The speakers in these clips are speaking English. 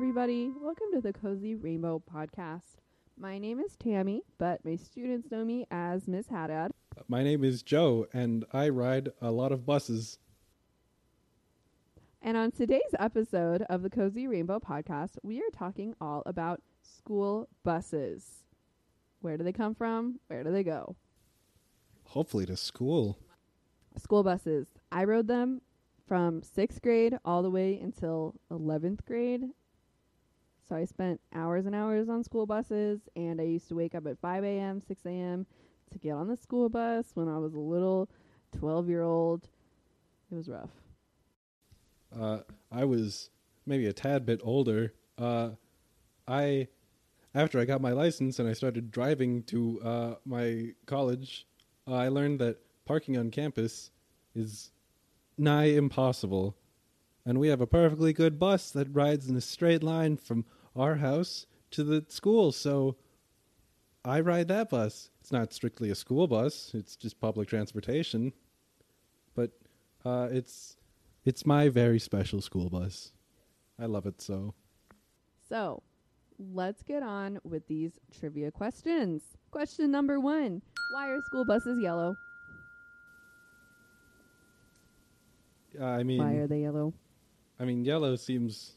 everybody. Welcome to the Cozy Rainbow Podcast. My name is Tammy, but my students know me as Miss Haddad. My name is Joe, and I ride a lot of buses. And on today's episode of the Cozy Rainbow Podcast, we are talking all about school buses. Where do they come from? Where do they go? Hopefully to school. School buses. I rode them from sixth grade all the way until 11th grade. So I spent hours and hours on school buses, and I used to wake up at 5 a.m., 6 a.m. to get on the school bus when I was a little 12 year old. It was rough. Uh, I was maybe a tad bit older. Uh, I, after I got my license and I started driving to uh, my college, I learned that parking on campus is nigh impossible. And we have a perfectly good bus that rides in a straight line from our house to the school. So I ride that bus. It's not strictly a school bus, it's just public transportation. But uh, it's it's my very special school bus. I love it so. So let's get on with these trivia questions. Question number one Why are school buses yellow? Uh, I mean, Why are they yellow? I mean, yellow seems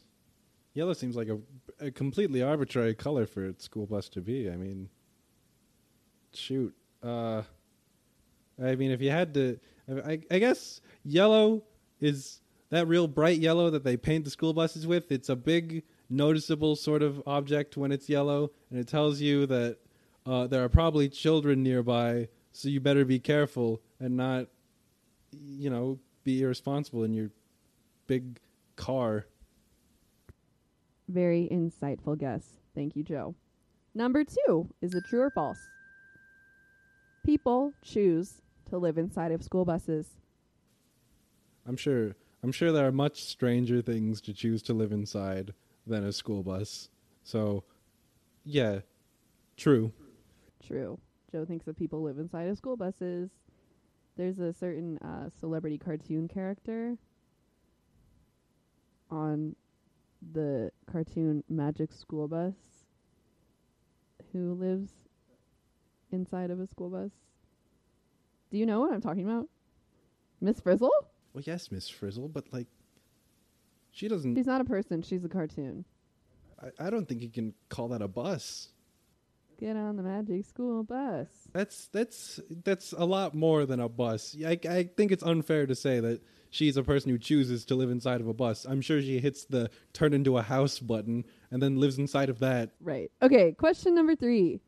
yellow seems like a, a completely arbitrary color for a school bus to be. I mean, shoot. Uh, I mean, if you had to, I, I guess yellow is that real bright yellow that they paint the school buses with. It's a big, noticeable sort of object when it's yellow, and it tells you that uh, there are probably children nearby, so you better be careful and not, you know, be irresponsible in your big car. Very insightful guess. Thank you, Joe. Number two is it true or false? People choose to live inside of school buses. I'm sure. I'm sure there are much stranger things to choose to live inside than a school bus. So, yeah, true. True. Joe thinks that people live inside of school buses. There's a certain uh, celebrity cartoon character on the cartoon Magic School Bus who lives inside of a school bus. Do you know what I'm talking about? Miss Frizzle? Well, yes, Miss Frizzle, but like, she doesn't. She's not a person, she's a cartoon. I, I don't think you can call that a bus. Get on the Magic School Bus. That's that's that's a lot more than a bus. I, I think it's unfair to say that she's a person who chooses to live inside of a bus. I'm sure she hits the turn into a house button and then lives inside of that. Right. Okay, question number three.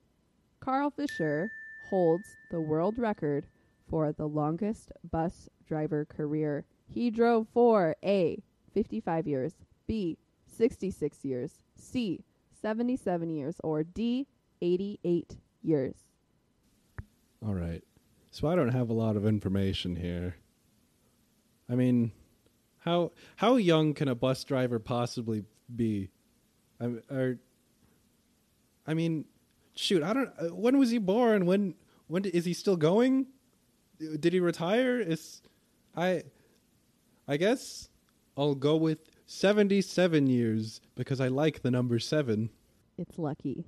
Carl Fisher holds the world record for the longest bus driver career. He drove for A, 55 years, B, 66 years, C, 77 years, or D, 88 years. All right. So I don't have a lot of information here. I mean, how how young can a bus driver possibly be? I or I mean, shoot, I don't. Uh, when was he born? When when is he still going? Did he retire? Is I I guess I'll go with 77 years because I like the number 7. It's lucky.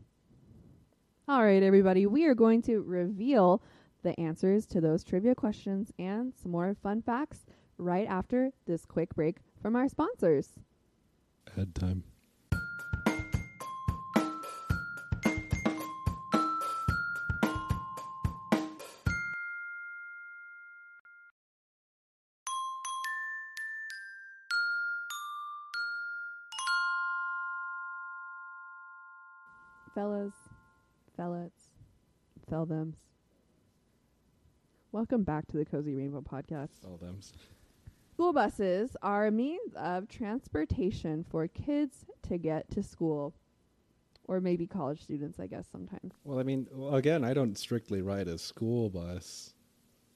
All right, everybody, we are going to reveal the answers to those trivia questions and some more fun facts right after this quick break from our sponsors. Ad time. Fellas, fellates, felthems. Welcome back to the Cozy Rainbow Podcast. All them. School buses are a means of transportation for kids to get to school. Or maybe college students, I guess, sometimes. Well, I mean, well, again, I don't strictly ride a school bus.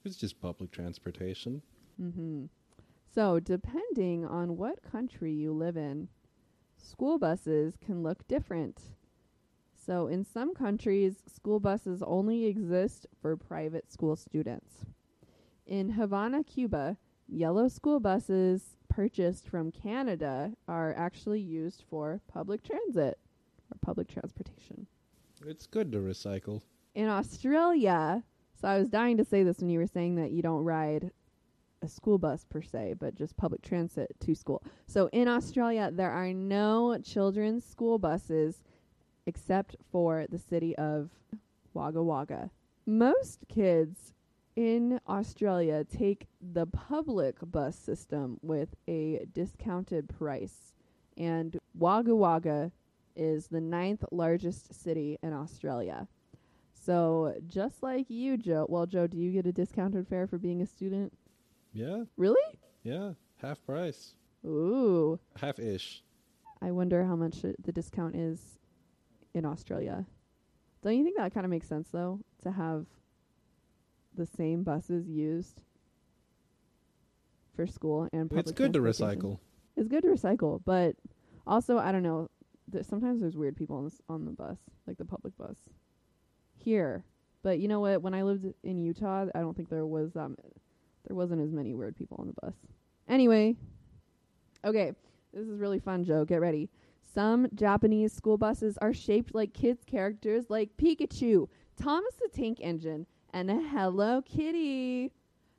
It's just public transportation. Mm-hmm. So, depending on what country you live in, school buses can look different. So, in some countries, school buses only exist for private school students. In Havana, Cuba, yellow school buses purchased from Canada are actually used for public transit or public transportation. It's good to recycle. In Australia, so I was dying to say this when you were saying that you don't ride a school bus per se, but just public transit to school. So in Australia, there are no children's school buses except for the city of Wagga Wagga. Most kids in Australia take the public bus system with a discounted price, and Wagga Wagga is the ninth largest city in Australia. So just like you, Joe. Well, Joe, do you get a discounted fare for being a student? Yeah, Really? yeah, half price, Ooh. half ish. I wonder how much the discount is in Australia. Don't you think that kind of makes sense though to have the same buses used for school and public It's good to recycle. It's good to recycle, but also I don't know. Th- sometimes there's weird people on, this, on the bus, like the public bus here. But you know what? When I lived in Utah, I don't think there was um there wasn't as many weird people on the bus. Anyway, okay, this is really fun, Joe. Get ready. Some Japanese school buses are shaped like kids' characters like Pikachu, Thomas the Tank Engine, and a Hello Kitty.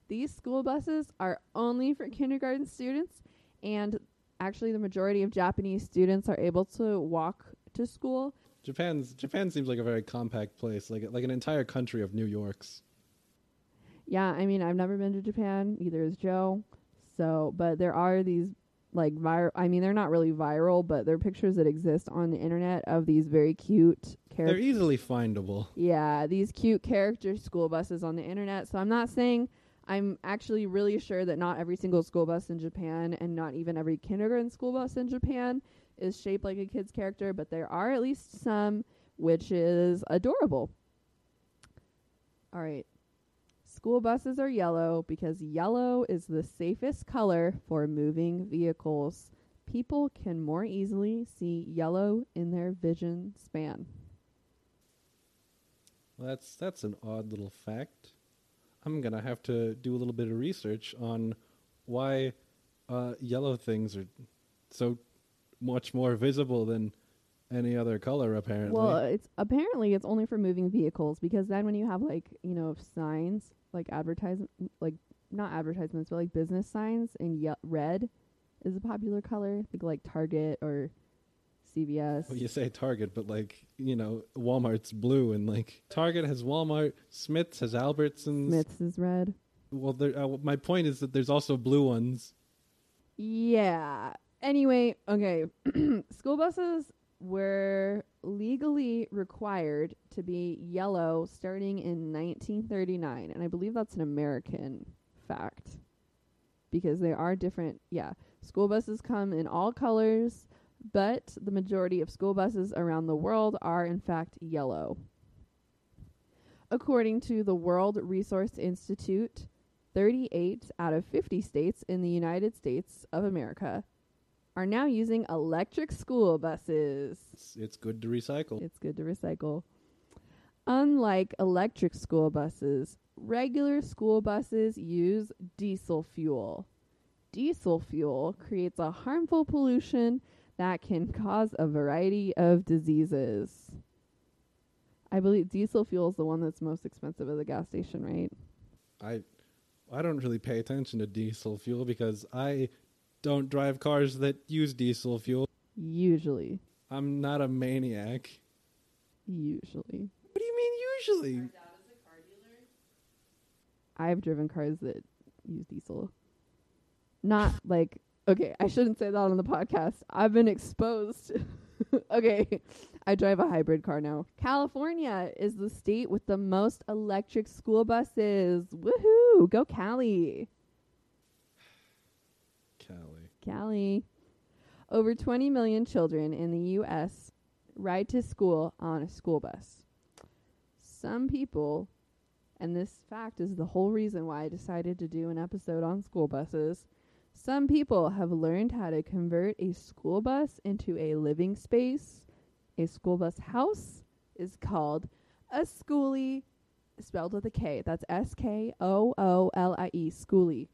These school buses are only for kindergarten students, and actually, the majority of Japanese students are able to walk to school. Japan's Japan seems like a very compact place, like like an entire country of New Yorks. Yeah, I mean, I've never been to Japan, either is Joe. So, but there are these like viral. I mean, they're not really viral, but they're pictures that exist on the internet of these very cute characters. They're easily findable. Yeah, these cute character school buses on the internet. So I'm not saying I'm actually really sure that not every single school bus in Japan and not even every kindergarten school bus in Japan is shaped like a kid's character, but there are at least some which is adorable. All right. School buses are yellow because yellow is the safest color for moving vehicles. People can more easily see yellow in their vision span. Well, that's that's an odd little fact. I'm gonna have to do a little bit of research on why uh, yellow things are so much more visible than any other color. Apparently, Well, it's apparently it's only for moving vehicles because then when you have like you know signs like advertisement like not advertisements but like business signs in ye- red is a popular color. I Think like Target or CVS. well, you say Target, but like you know, Walmart's blue, and like Target has Walmart, Smith's has Albertsons. Smiths is red. Well, there, uh, my point is that there's also blue ones. Yeah. Anyway, okay. School buses were legally required to be yellow starting in 1939, and I believe that's an American fact because they are different. Yeah. School buses come in all colors, but the majority of school buses around the world are in fact yellow. According to the World Resource Institute, 38 out of 50 states in the United States of America are now using electric school buses. It's, it's good to recycle. It's good to recycle. Unlike electric school buses, regular school buses use diesel fuel. Diesel fuel creates a harmful pollution that can cause a variety of diseases. I believe diesel fuel is the one that's most expensive at the gas station, right? I I don't really pay attention to diesel fuel because I don't drive cars that use diesel fuel. Usually. I'm not a maniac. Usually. What do you mean usually? I've driven cars that use diesel. Not like okay, I shouldn't say that on the podcast. I've been exposed. okay, I drive a hybrid car now. California is the state with the most electric school buses. Woohoo! Go Cali. Cali. Over 20 million children in the U.S. ride to school on a school bus. Some people, and this fact is the whole reason why I decided to do an episode on school buses. Some people have learned how to convert a school bus into a living space. A school bus house is called a skoolie, spelled with a K. That's S K O O L I E, skoolie.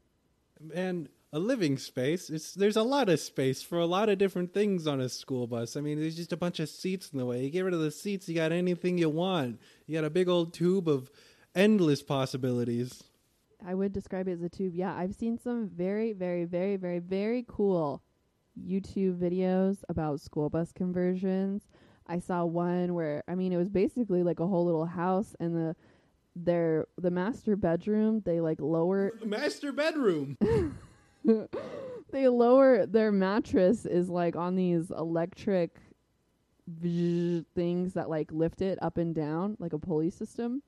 and a living space. It's there's a lot of space for a lot of different things on a school bus. I mean, there's just a bunch of seats in the way. You get rid of the seats, you got anything you want. You got a big old tube of endless possibilities. I would describe it as a tube. Yeah, I've seen some very, very, very, very, very cool YouTube videos about school bus conversions. I saw one where I mean it was basically like a whole little house and the their the master bedroom they like lower Master bedroom. they lower their mattress is like on these electric things that like lift it up and down like a pulley system.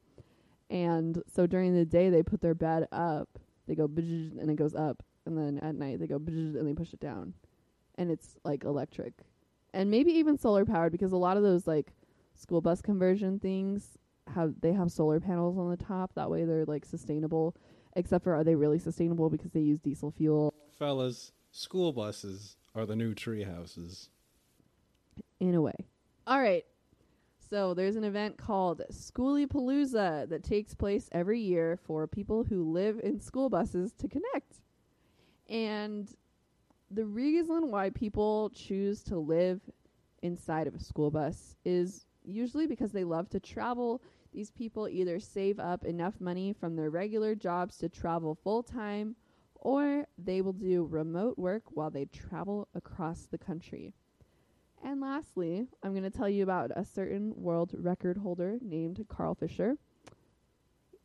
And so during the day they put their bed up, they go and it goes up, and then at night they go and they push it down, and it's like electric, and maybe even solar powered because a lot of those like school bus conversion things have they have solar panels on the top. That way they're like sustainable. Except for are they really sustainable because they use diesel fuel? Fellas, school buses are the new tree houses. In a way. All right. So there's an event called Skoolie Palooza that takes place every year for people who live in school buses to connect. And the reason why people choose to live inside of a school bus is usually because they love to travel. These people either save up enough money from their regular jobs to travel full time, or they will do remote work while they travel across the country. And lastly, I'm going to tell you about a certain world record holder named Carl Fisher.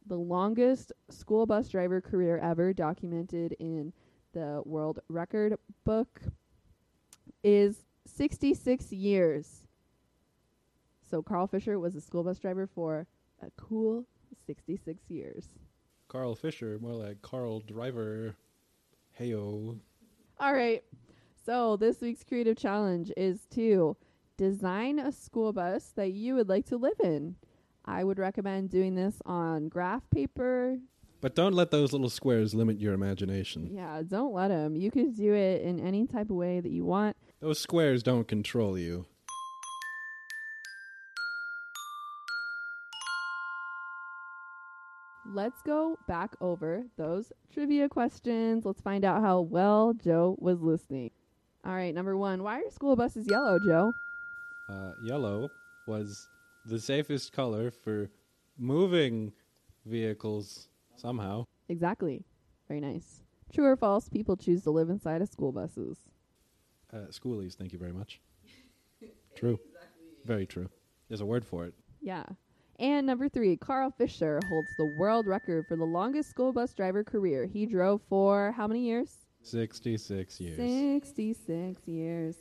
The longest school bus driver career ever documented in the world record book is 66 years. So Carl Fisher was a school bus driver for a cool 66 years. Carl Fisher, more like Carl Driver. Heyo. All right. So this week's creative challenge is to design a school bus that you would like to live in. I would recommend doing this on graph paper. But don't let those little squares limit your imagination. Yeah, don't let them. You could do it in any type of way that you want. Those squares don't control you. Let's go back over those trivia questions. Let's find out how well Joe was listening. All right, number one, why are school buses yellow, Joe? Uh, yellow was the safest color for moving vehicles somehow. Exactly. Very nice. True or false, people choose to live inside of school buses. Uh, skoolies, thank you very much. true. Exactly. Very true. There's a word for it. Yeah. And number three, Carl Fisher holds the world record for the longest school bus driver career. He drove for how many years? 66 years. 66 years.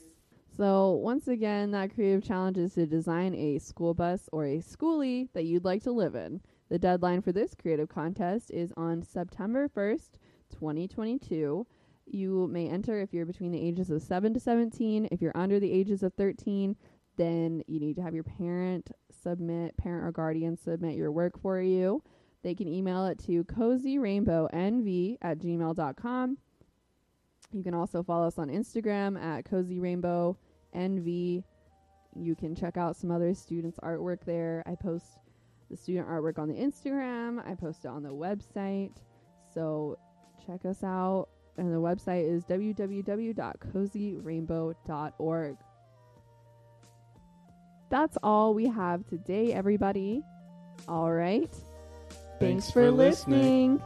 So, once again, that creative challenge is to design a school bus or a skoolie that you'd like to live in. The deadline for this creative contest is on September 1st, 2022. You may enter if you're between the ages of 7 to 17. If you're under the ages of 13, then you need to have your parent submit, parent or guardian submit your work for you. They can email it to cozyrainbownv at gmail.com. You can also follow us on Instagram at cozyrainbownv. You can check out some other students' artwork there. I post the student artwork on the Instagram, I post it on the website. So check us out. And the website is www.cozyrainbow.org that's all we have today, everybody. All right. Thanks, Thanks for, for listening. listening.